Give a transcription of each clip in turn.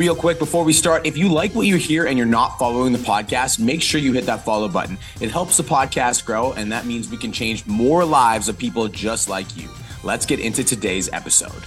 Real quick before we start, if you like what you hear and you're not following the podcast, make sure you hit that follow button. It helps the podcast grow, and that means we can change more lives of people just like you. Let's get into today's episode.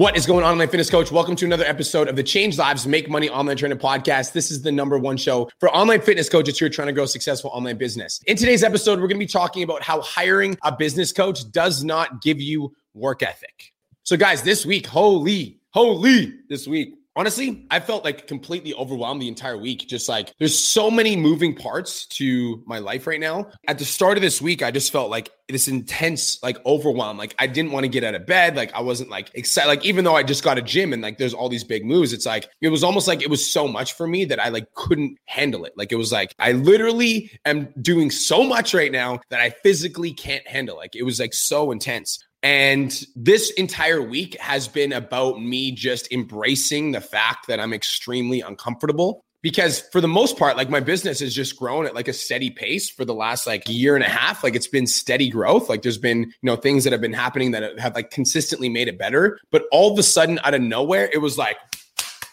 What is going on, online fitness coach? Welcome to another episode of the Change Lives Make Money Online Training Podcast. This is the number one show for online fitness coaches who are trying to grow successful online business. In today's episode, we're going to be talking about how hiring a business coach does not give you work ethic. So, guys, this week, holy, holy, this week, honestly, I felt like completely overwhelmed the entire week. Just like there's so many moving parts to my life right now. At the start of this week, I just felt like this intense, like overwhelm. Like I didn't want to get out of bed. Like I wasn't like excited. Like even though I just got a gym and like there's all these big moves, it's like it was almost like it was so much for me that I like couldn't handle it. Like it was like I literally am doing so much right now that I physically can't handle. Like it was like so intense. And this entire week has been about me just embracing the fact that I'm extremely uncomfortable because for the most part like my business has just grown at like a steady pace for the last like year and a half. Like it's been steady growth. Like there's been you know things that have been happening that have like consistently made it better. But all of a sudden out of nowhere it was like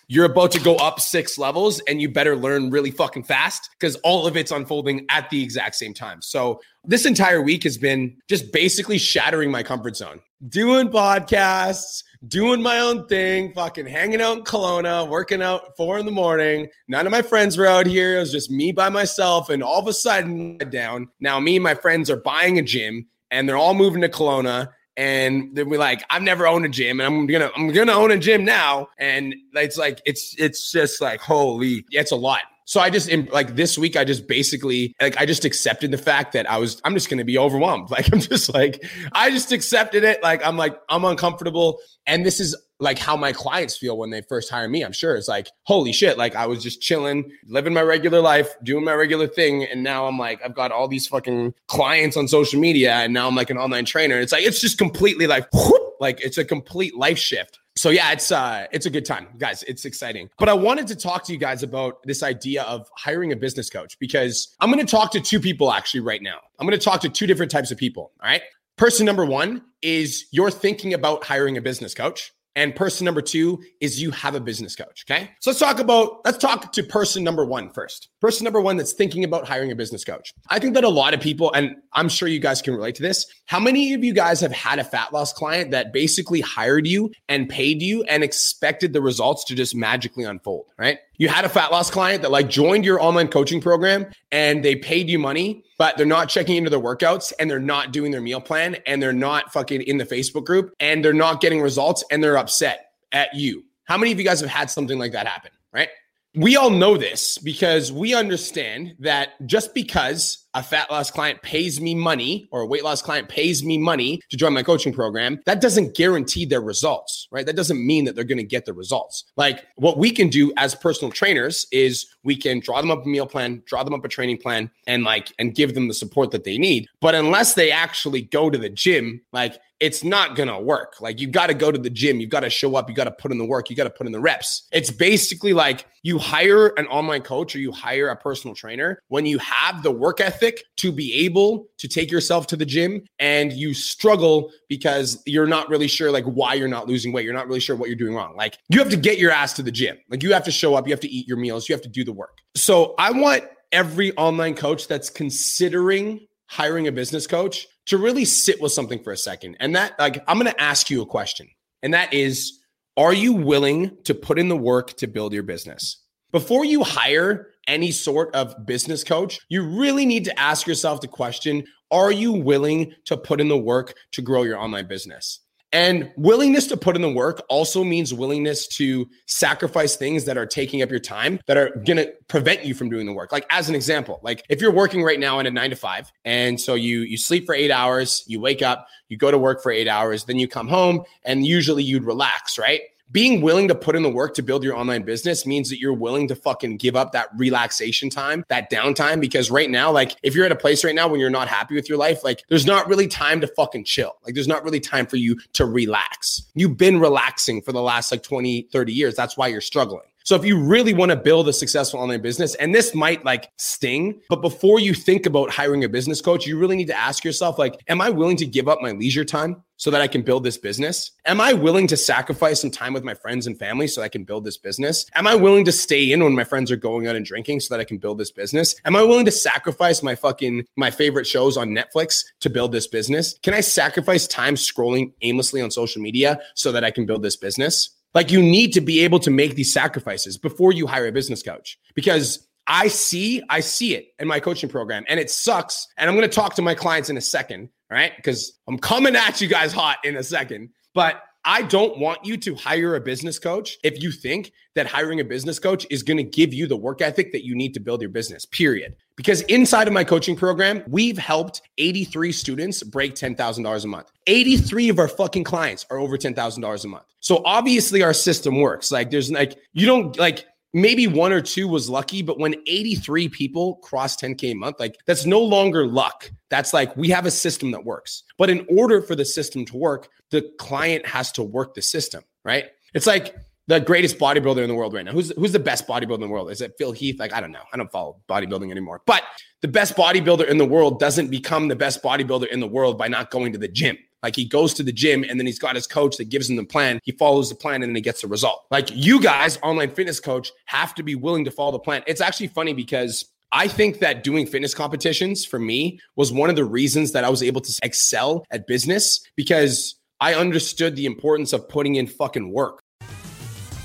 you're about to go up six levels and you better learn really fucking fast because all of it's unfolding at the exact same time. So, this entire week has been just basically shattering my comfort zone, doing podcasts, doing my own thing, fucking hanging out in Kelowna, working out four in the morning. None of my friends were out here. It was just me by myself. And all of a sudden, down. Now, me and my friends are buying a gym and they're all moving to Kelowna and then we like I've never owned a gym and I'm gonna I'm gonna own a gym now. And it's like it's it's just like holy it's a lot. So I just like this week I just basically like I just accepted the fact that I was I'm just to be overwhelmed. Like I'm just like I just accepted it. Like I'm like I'm uncomfortable. And this is like how my clients feel when they first hire me. I'm sure it's like, holy shit, like I was just chilling, living my regular life, doing my regular thing. And now I'm like, I've got all these fucking clients on social media. And now I'm like an online trainer. It's like, it's just completely like, whoop, like it's a complete life shift. So yeah, it's uh it's a good time, guys. It's exciting. But I wanted to talk to you guys about this idea of hiring a business coach because I'm going to talk to two people actually right now. I'm going to talk to two different types of people, all right? Person number 1 is you're thinking about hiring a business coach. And person number two is you have a business coach. Okay. So let's talk about, let's talk to person number one first. Person number one that's thinking about hiring a business coach. I think that a lot of people, and I'm sure you guys can relate to this. How many of you guys have had a fat loss client that basically hired you and paid you and expected the results to just magically unfold, right? You had a fat loss client that like joined your online coaching program and they paid you money, but they're not checking into their workouts and they're not doing their meal plan and they're not fucking in the Facebook group and they're not getting results and they're upset at you. How many of you guys have had something like that happen, right? We all know this because we understand that just because a fat loss client pays me money or a weight loss client pays me money to join my coaching program, that doesn't guarantee their results, right? That doesn't mean that they're going to get the results. Like what we can do as personal trainers is we can draw them up a meal plan, draw them up a training plan and like and give them the support that they need. But unless they actually go to the gym, like it's not gonna work. Like you got to go to the gym, you got to show up, you got to put in the work, you got to put in the reps. It's basically like you hire an online coach or you hire a personal trainer when you have the work ethic to be able to take yourself to the gym and you struggle because you're not really sure like why you're not losing weight. You're not really sure what you're doing wrong. Like you have to get your ass to the gym. Like you have to show up, you have to eat your meals, you have to do the work. So I want every online coach that's considering hiring a business coach to really sit with something for a second. And that like I'm going to ask you a question. And that is are you willing to put in the work to build your business? Before you hire any sort of business coach, you really need to ask yourself the question Are you willing to put in the work to grow your online business? And willingness to put in the work also means willingness to sacrifice things that are taking up your time that are going to prevent you from doing the work. Like as an example, like if you're working right now in a 9 to 5 and so you you sleep for 8 hours, you wake up, you go to work for 8 hours, then you come home and usually you'd relax, right? Being willing to put in the work to build your online business means that you're willing to fucking give up that relaxation time, that downtime. Because right now, like if you're at a place right now when you're not happy with your life, like there's not really time to fucking chill. Like there's not really time for you to relax. You've been relaxing for the last like 20, 30 years. That's why you're struggling. So if you really want to build a successful online business, and this might like sting, but before you think about hiring a business coach, you really need to ask yourself, like, am I willing to give up my leisure time so that I can build this business? Am I willing to sacrifice some time with my friends and family so I can build this business? Am I willing to stay in when my friends are going out and drinking so that I can build this business? Am I willing to sacrifice my fucking my favorite shows on Netflix to build this business? Can I sacrifice time scrolling aimlessly on social media so that I can build this business? Like you need to be able to make these sacrifices before you hire a business coach because I see, I see it in my coaching program and it sucks. And I'm going to talk to my clients in a second, right? Because I'm coming at you guys hot in a second. But I don't want you to hire a business coach if you think that hiring a business coach is going to give you the work ethic that you need to build your business, period. Because inside of my coaching program, we've helped 83 students break $10,000 a month. 83 of our fucking clients are over $10,000 a month. So obviously our system works. Like there's like, you don't like, maybe one or two was lucky, but when 83 people cross 10K a month, like that's no longer luck. That's like we have a system that works. But in order for the system to work, the client has to work the system, right? It's like the greatest bodybuilder in the world right now. Who's who's the best bodybuilder in the world? Is it Phil Heath? Like I don't know. I don't follow bodybuilding anymore. But the best bodybuilder in the world doesn't become the best bodybuilder in the world by not going to the gym. Like he goes to the gym and then he's got his coach that gives him the plan. He follows the plan and then he gets the result. Like you guys, online fitness coach, have to be willing to follow the plan. It's actually funny because I think that doing fitness competitions for me was one of the reasons that I was able to excel at business because I understood the importance of putting in fucking work.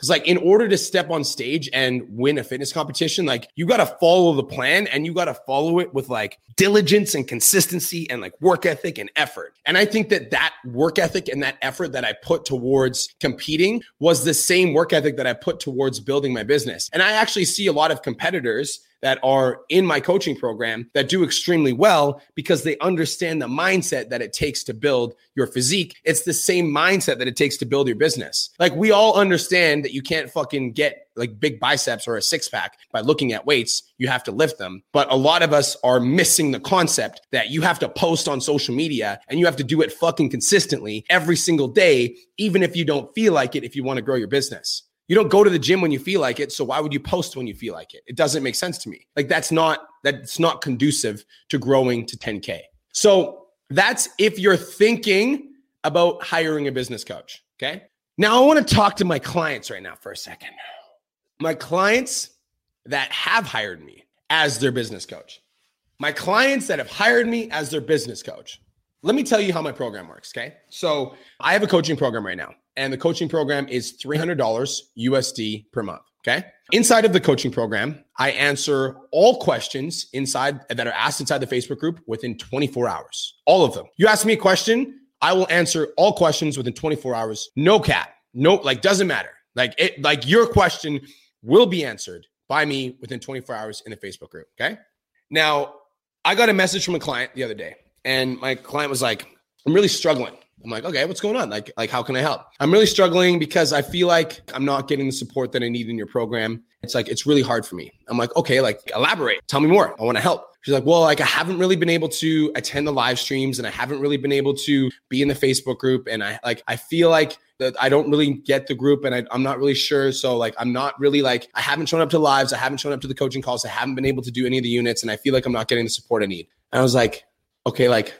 Because, like, in order to step on stage and win a fitness competition, like, you got to follow the plan and you got to follow it with like diligence and consistency and like work ethic and effort. And I think that that work ethic and that effort that I put towards competing was the same work ethic that I put towards building my business. And I actually see a lot of competitors that are in my coaching program that do extremely well because they understand the mindset that it takes to build your physique. It's the same mindset that it takes to build your business. Like we all understand that you can't fucking get like big biceps or a six pack by looking at weights. You have to lift them. But a lot of us are missing the concept that you have to post on social media and you have to do it fucking consistently every single day, even if you don't feel like it, if you want to grow your business. You don't go to the gym when you feel like it. So why would you post when you feel like it? It doesn't make sense to me. Like that's not that's not conducive to growing to 10K. So that's if you're thinking about hiring a business coach. Okay. Now I want to talk to my clients right now for a second. My clients that have hired me as their business coach. My clients that have hired me as their business coach. Let me tell you how my program works. Okay. So I have a coaching program right now and the coaching program is $300 USD per month. Okay. Inside of the coaching program, I answer all questions inside that are asked inside the Facebook group within 24 hours. All of them. You ask me a question, I will answer all questions within 24 hours. No cap. No, like doesn't matter. Like it, like your question will be answered by me within 24 hours in the Facebook group. Okay. Now, I got a message from a client the other day, and my client was like, I'm really struggling. I'm like, okay, what's going on? Like, like how can I help? I'm really struggling because I feel like I'm not getting the support that I need in your program. It's like it's really hard for me. I'm like, okay, like elaborate. Tell me more. I want to help. She's like, well, like I haven't really been able to attend the live streams and I haven't really been able to be in the Facebook group. And I like I feel like that I don't really get the group and I, I'm not really sure. So like I'm not really like I haven't shown up to lives, I haven't shown up to the coaching calls, I haven't been able to do any of the units, and I feel like I'm not getting the support I need. And I was like, okay, like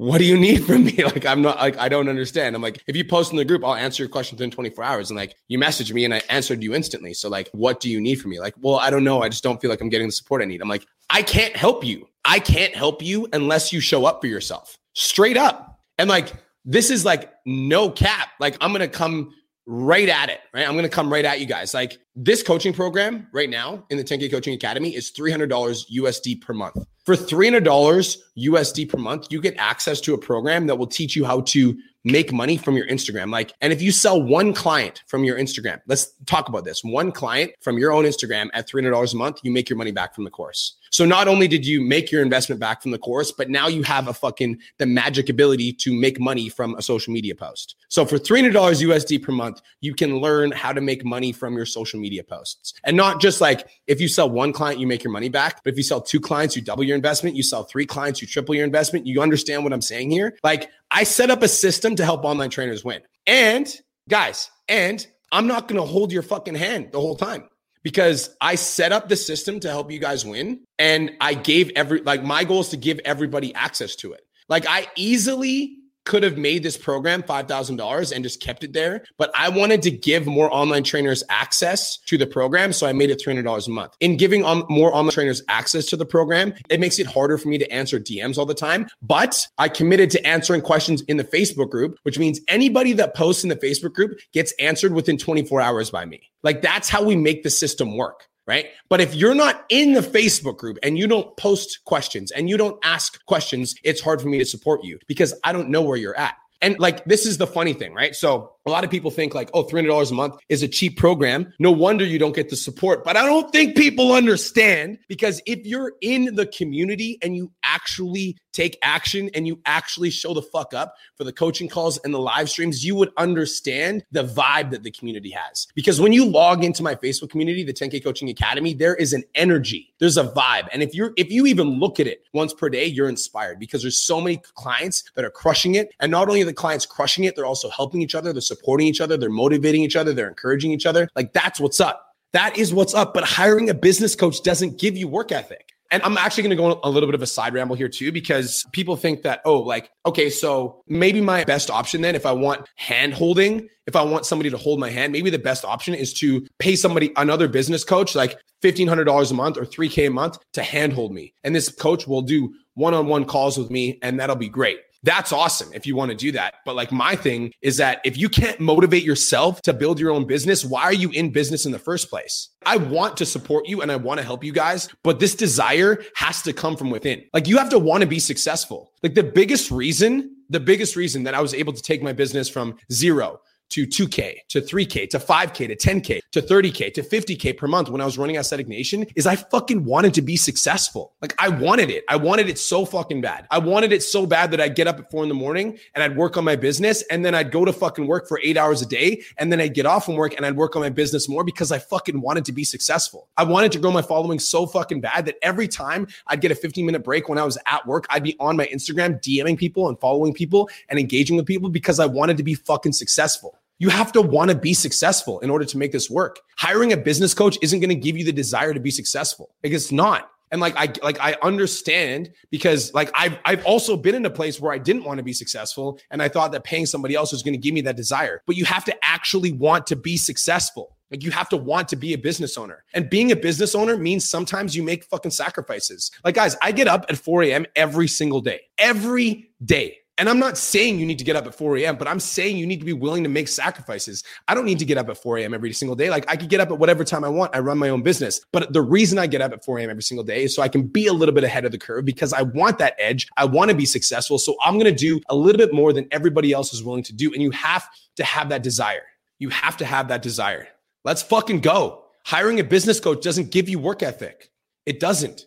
what do you need from me? Like, I'm not like, I don't understand. I'm like, if you post in the group, I'll answer your question within 24 hours. And like, you message me and I answered you instantly. So, like, what do you need from me? Like, well, I don't know. I just don't feel like I'm getting the support I need. I'm like, I can't help you. I can't help you unless you show up for yourself straight up. And like, this is like no cap. Like, I'm going to come right at it, right? I'm going to come right at you guys. Like, this coaching program right now in the 10K Coaching Academy is $300 USD per month. For $300 USD per month, you get access to a program that will teach you how to make money from your Instagram. Like, and if you sell one client from your Instagram, let's talk about this. One client from your own Instagram at $300 a month, you make your money back from the course. So not only did you make your investment back from the course, but now you have a fucking the magic ability to make money from a social media post. So for $300 USD per month, you can learn how to make money from your social media posts. And not just like if you sell one client, you make your money back, but if you sell two clients, you double your investment, you sell three clients, you triple your investment. You understand what I'm saying here? Like I set up a system to help online trainers win. And guys, and I'm not going to hold your fucking hand the whole time because I set up the system to help you guys win. And I gave every, like, my goal is to give everybody access to it. Like, I easily could have made this program $5,000 and just kept it there. But I wanted to give more online trainers access to the program. So I made it $300 a month. In giving on more online trainers access to the program, it makes it harder for me to answer DMs all the time. But I committed to answering questions in the Facebook group, which means anybody that posts in the Facebook group gets answered within 24 hours by me. Like that's how we make the system work right? But if you're not in the Facebook group and you don't post questions and you don't ask questions, it's hard for me to support you because I don't know where you're at. And like, this is the funny thing, right? So a lot of people think like, oh, $300 a month is a cheap program. No wonder you don't get the support. But I don't think people understand because if you're in the community and you actually take action and you actually show the fuck up for the coaching calls and the live streams, you would understand the vibe that the community has. Because when you log into my Facebook community, the 10K Coaching Academy, there is an energy, there's a vibe. And if you're, if you even look at it once per day, you're inspired because there's so many clients that are crushing it. And not only are the clients crushing it, they're also helping each other, they're supporting each other, they're motivating each other, they're encouraging each other. Like that's what's up. That is what's up. But hiring a business coach doesn't give you work ethic. And I'm actually going to go a little bit of a side ramble here too, because people think that, oh, like, okay, so maybe my best option then, if I want hand holding, if I want somebody to hold my hand, maybe the best option is to pay somebody, another business coach, like $1,500 a month or 3K a month to handhold me. And this coach will do one on one calls with me, and that'll be great that's awesome if you want to do that. But like my thing is that if you can't motivate yourself to build your own business, why are you in business in the first place? I want to support you and I want to help you guys, but this desire has to come from within. Like you have to want to be successful. Like the biggest reason, the biggest reason that I was able to take my business from zero to 2K, to 3K, to 5K, to 10K, to 30K, to 50K per month when I was running Aesthetic Nation is I fucking wanted to be successful. Like I wanted it. I wanted it so fucking bad. I wanted it so bad that I'd get up at four in the morning and I'd work on my business and then I'd go to fucking work for eight hours a day and then I'd get off from work and I'd work on my business more because I fucking wanted to be successful. I wanted to grow my following so fucking bad that every time I'd get a 15 minute break when I was at work, I'd be on my Instagram DMing people and following people and engaging with people because I wanted to be fucking successful. You have to want to be successful in order to make this work. Hiring a business coach isn't going to give you the desire to be successful. Like it's not. And like I like I understand because like I've I've also been in a place where I didn't want to be successful and I thought that paying somebody else was going to give me that desire. But you have to actually want to be successful. Like you have to want to be a business owner. And being a business owner means sometimes you make fucking sacrifices. Like guys, I get up at 4 a.m. every single day. Every day. And I'm not saying you need to get up at 4 a.m., but I'm saying you need to be willing to make sacrifices. I don't need to get up at 4 a.m. every single day. Like I could get up at whatever time I want. I run my own business. But the reason I get up at 4 a.m. every single day is so I can be a little bit ahead of the curve because I want that edge. I want to be successful. So I'm going to do a little bit more than everybody else is willing to do. And you have to have that desire. You have to have that desire. Let's fucking go. Hiring a business coach doesn't give you work ethic. It doesn't.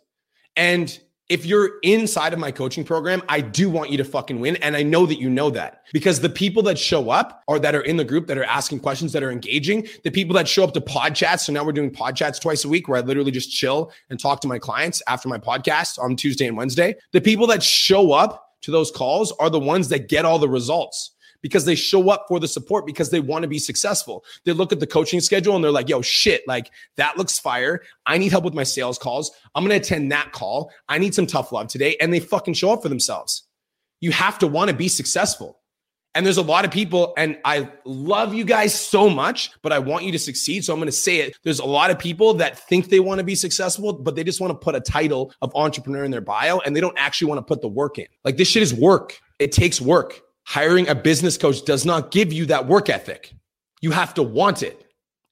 And if you're inside of my coaching program, I do want you to fucking win. And I know that you know that because the people that show up or that are in the group that are asking questions, that are engaging, the people that show up to pod chats. So now we're doing pod chats twice a week where I literally just chill and talk to my clients after my podcast on Tuesday and Wednesday. The people that show up to those calls are the ones that get all the results because they show up for the support because they want to be successful. They look at the coaching schedule and they're like, yo, shit, like that looks fire. I need help with my sales calls. I'm going to attend that call. I need some tough love today. And they fucking show up for themselves. You have to want to be successful. And there's a lot of people, and I love you guys so much, but I want you to succeed. So I'm going to say it. There's a lot of people that think they want to be successful, but they just want to put a title of entrepreneur in their bio and they don't actually want to put the work in. Like this shit is work. It takes work. Hiring a business coach does not give you that work ethic. You have to want it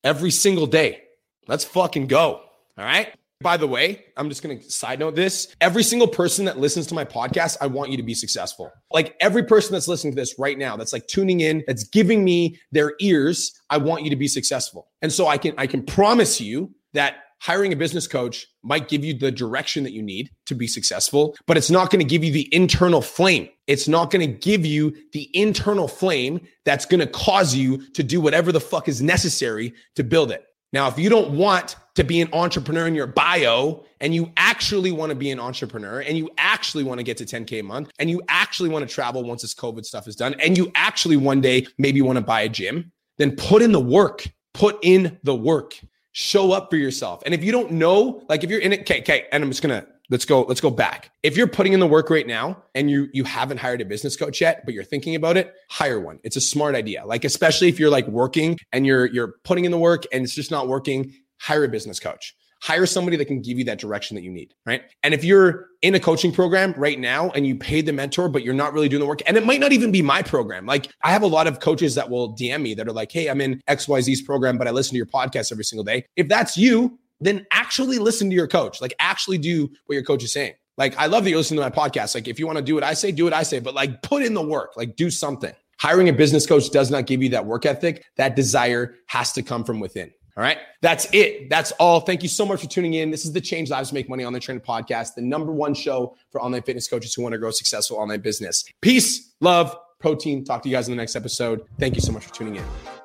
every single day. Let's fucking go. All right. By the way, I'm just going to side note this. Every single person that listens to my podcast, I want you to be successful. Like every person that's listening to this right now, that's like tuning in, that's giving me their ears, I want you to be successful. And so I can I can promise you that hiring a business coach might give you the direction that you need to be successful, but it's not going to give you the internal flame. It's not going to give you the internal flame that's going to cause you to do whatever the fuck is necessary to build it. Now, if you don't want to be an entrepreneur in your bio and you actually want to be an entrepreneur and you actually want to get to 10K a month and you actually want to travel once this COVID stuff is done and you actually one day maybe want to buy a gym, then put in the work. Put in the work. Show up for yourself. And if you don't know, like if you're in it, okay, okay, and I'm just gonna let's go let's go back. If you're putting in the work right now and you you haven't hired a business coach yet but you're thinking about it hire one. It's a smart idea. Like especially if you're like working and you're you're putting in the work and it's just not working hire a business coach hire somebody that can give you that direction that you need right and if you're in a coaching program right now and you paid the mentor but you're not really doing the work and it might not even be my program like i have a lot of coaches that will dm me that are like hey i'm in xyz's program but i listen to your podcast every single day if that's you then actually listen to your coach. Like actually do what your coach is saying. Like I love that you listen to my podcast. Like if you want to do what I say, do what I say, but like put in the work, like do something. Hiring a business coach does not give you that work ethic. That desire has to come from within. All right. That's it. That's all. Thank you so much for tuning in. This is the Change Lives Make Money Online Training podcast, the number one show for online fitness coaches who want to grow successful online business. Peace, love, protein. Talk to you guys in the next episode. Thank you so much for tuning in.